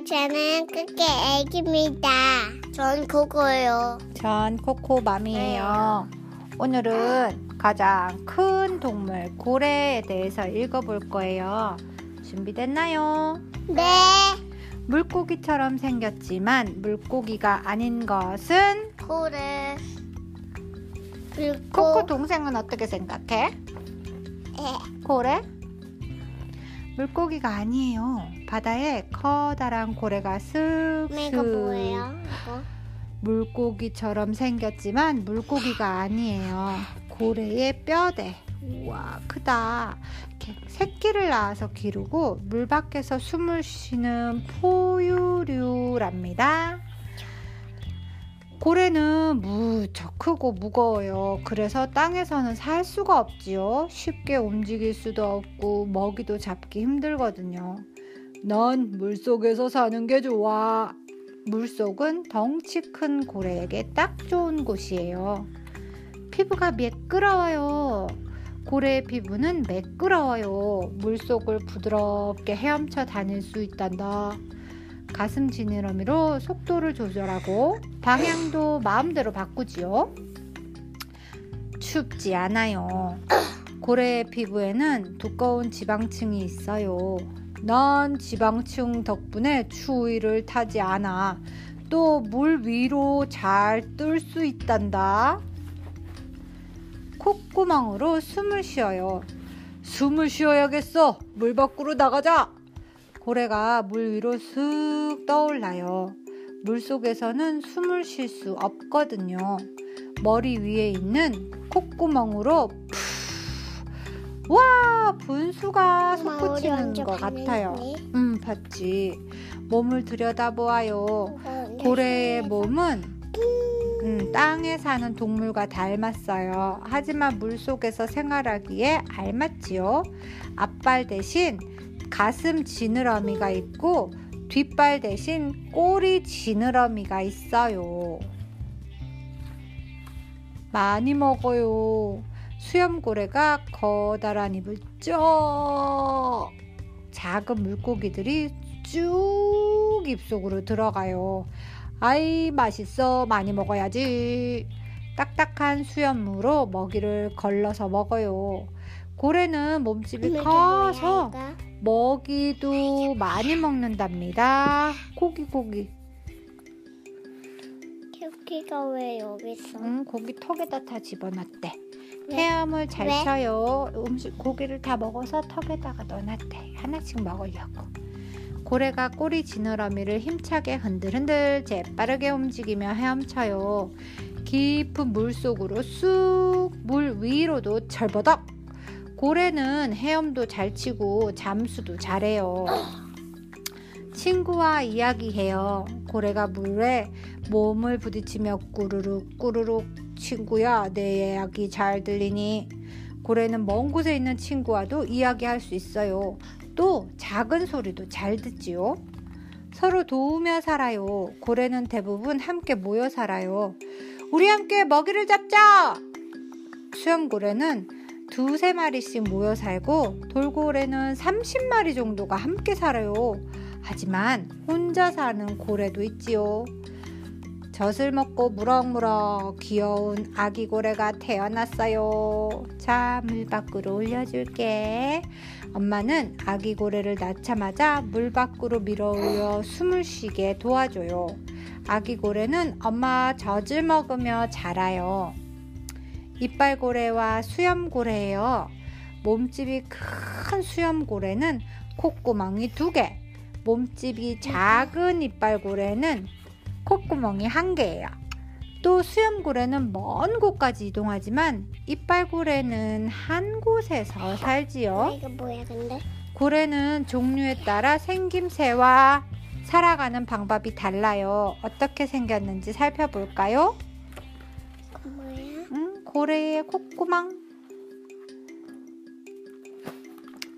저는 그게 애기입니다. 전 그거요. 전 코코맘이에요. 오늘은 가장 큰 동물 고래에 대해서 읽어볼 거예요. 준비됐나요? 네. 물고기처럼 생겼지만 물고기가 아닌 것은 고래. 그리고 코코 동생은 어떻게 생각해? 에, 고래? 물고기가 아니에요. 바다에 커다란 고래가 쓱쓱 이거 뭐예요? 이거? 물고기처럼 생겼지만 물고기가 아니에요. 고래의 뼈대. 우와, 크다. 이렇게 새끼를 낳아서 기르고 물 밖에서 숨을 쉬는 포유류랍니다. 고래는 무척 크고 무거워요. 그래서 땅에서는 살 수가 없지요. 쉽게 움직일 수도 없고 먹이도 잡기 힘들거든요. 넌 물속에서 사는 게 좋아. 물속은 덩치 큰 고래에게 딱 좋은 곳이에요. 피부가 매끄러워요. 고래의 피부는 매끄러워요. 물속을 부드럽게 헤엄쳐 다닐 수 있단다. 가슴 지느러미로 속도를 조절하고 방향도 마음대로 바꾸지요. 춥지 않아요. 고래의 피부에는 두꺼운 지방층이 있어요. 넌 지방층 덕분에 추위를 타지 않아. 또 물 위로 잘 뜰 수 있단다. 콧구멍으로 숨을 쉬어요. 숨을 쉬어야겠어. 물 밖으로 나가자. 고래가 물 위로 슥 떠올라요. 물 속에서는 숨을 쉴 수 없거든요. 머리 위에 있는 콧구멍으로 푸. 와, 분수가 솟구치는 것 같아요. 음, 봤지. 몸을 들여다보아요. 이거 고래의 몸은 음, 땅에 사는 동물과 닮았어요. 하지만 물 속에서 생활하기에 알맞지요. 앞발 대신 가슴 지느러미가 있고 뒷발 대신 꼬리 지느러미가 있어요. 많이 먹어요. 수염고래가 커다란 입을 쩍 작은 물고기들이 쭉 입속으로 들어가요. 아이 맛있어 많이 먹어야지. 딱딱한 수염무로 먹이를 걸러서 먹어요. 고래는 몸집이 커서 먹이도 많이 먹는답니다. 고기 고기. 토끼가 왜 여기 있어? 응, 고기 턱에다 다 집어넣대. 왜? 헤엄을 잘 왜? 쳐요. 음식 고기를 다 먹어서 턱에다가 넣어놨대. 하나씩 먹으려고. 고래가 꼬리 지느러미를 힘차게 흔들흔들 재빠르게 움직이며 헤엄쳐요. 깊은 물 속으로 쑥 물 위로도 철버덕. 고래는 헤엄도 잘 치고 잠수도 잘해요. 친구와 이야기해요. 고래가 물에 몸을 부딪히며 꾸르륵 꾸르륵 친구야 내 이야기 잘 들리니 고래는 먼 곳에 있는 친구와도 이야기할 수 있어요. 또 작은 소리도 잘 듣지요. 서로 도우며 살아요. 고래는 대부분 함께 모여 살아요. 우리 함께 먹이를 잡자! 수염고래는 두세 마리씩 모여 살고 돌고래는 30마리 정도가 함께 살아요. 하지만 혼자 사는 고래도 있지요. 젖을 먹고 무럭무럭 귀여운 아기 고래가 태어났어요. 자, 물 밖으로 올려줄게. 엄마는 아기 고래를 낳자마자 물 밖으로 밀어 올려 숨을 쉬게 도와줘요. 아기 고래는 엄마 젖을 먹으며 자라요. 이빨 고래와 수염 고래예요. 몸집이 큰 수염 고래는 콧구멍이 두 개, 몸집이 작은 이빨 고래는 콧구멍이 한 개예요. 또 수염고래는 먼 곳까지 이동하지만 이빨고래는 한 곳에서 살지요. 이거 뭐야 근데? 고래는 종류에 따라 생김새와 살아가는 방법이 달라요. 어떻게 생겼는지 살펴볼까요? 이거 뭐야? 음, 고래의 콧구멍.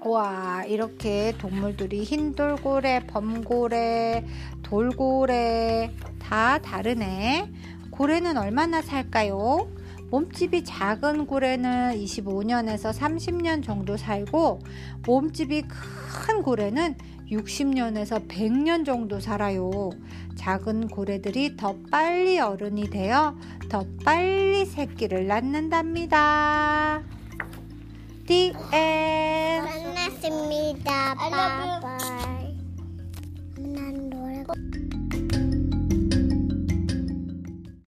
와, 이렇게 동물들이 흰돌고래, 범고래, 돌고래 다 다르네. 고래는 얼마나 살까요? 몸집이 작은 고래는 25년에서 30년 정도 살고 몸집이 큰 고래는 60년에서 100년 정도 살아요. 작은 고래들이 더 빨리 어른이 되어 더 빨리 새끼를 낳는답니다. The end. 끝났습니다. 바이바이. 난 노래.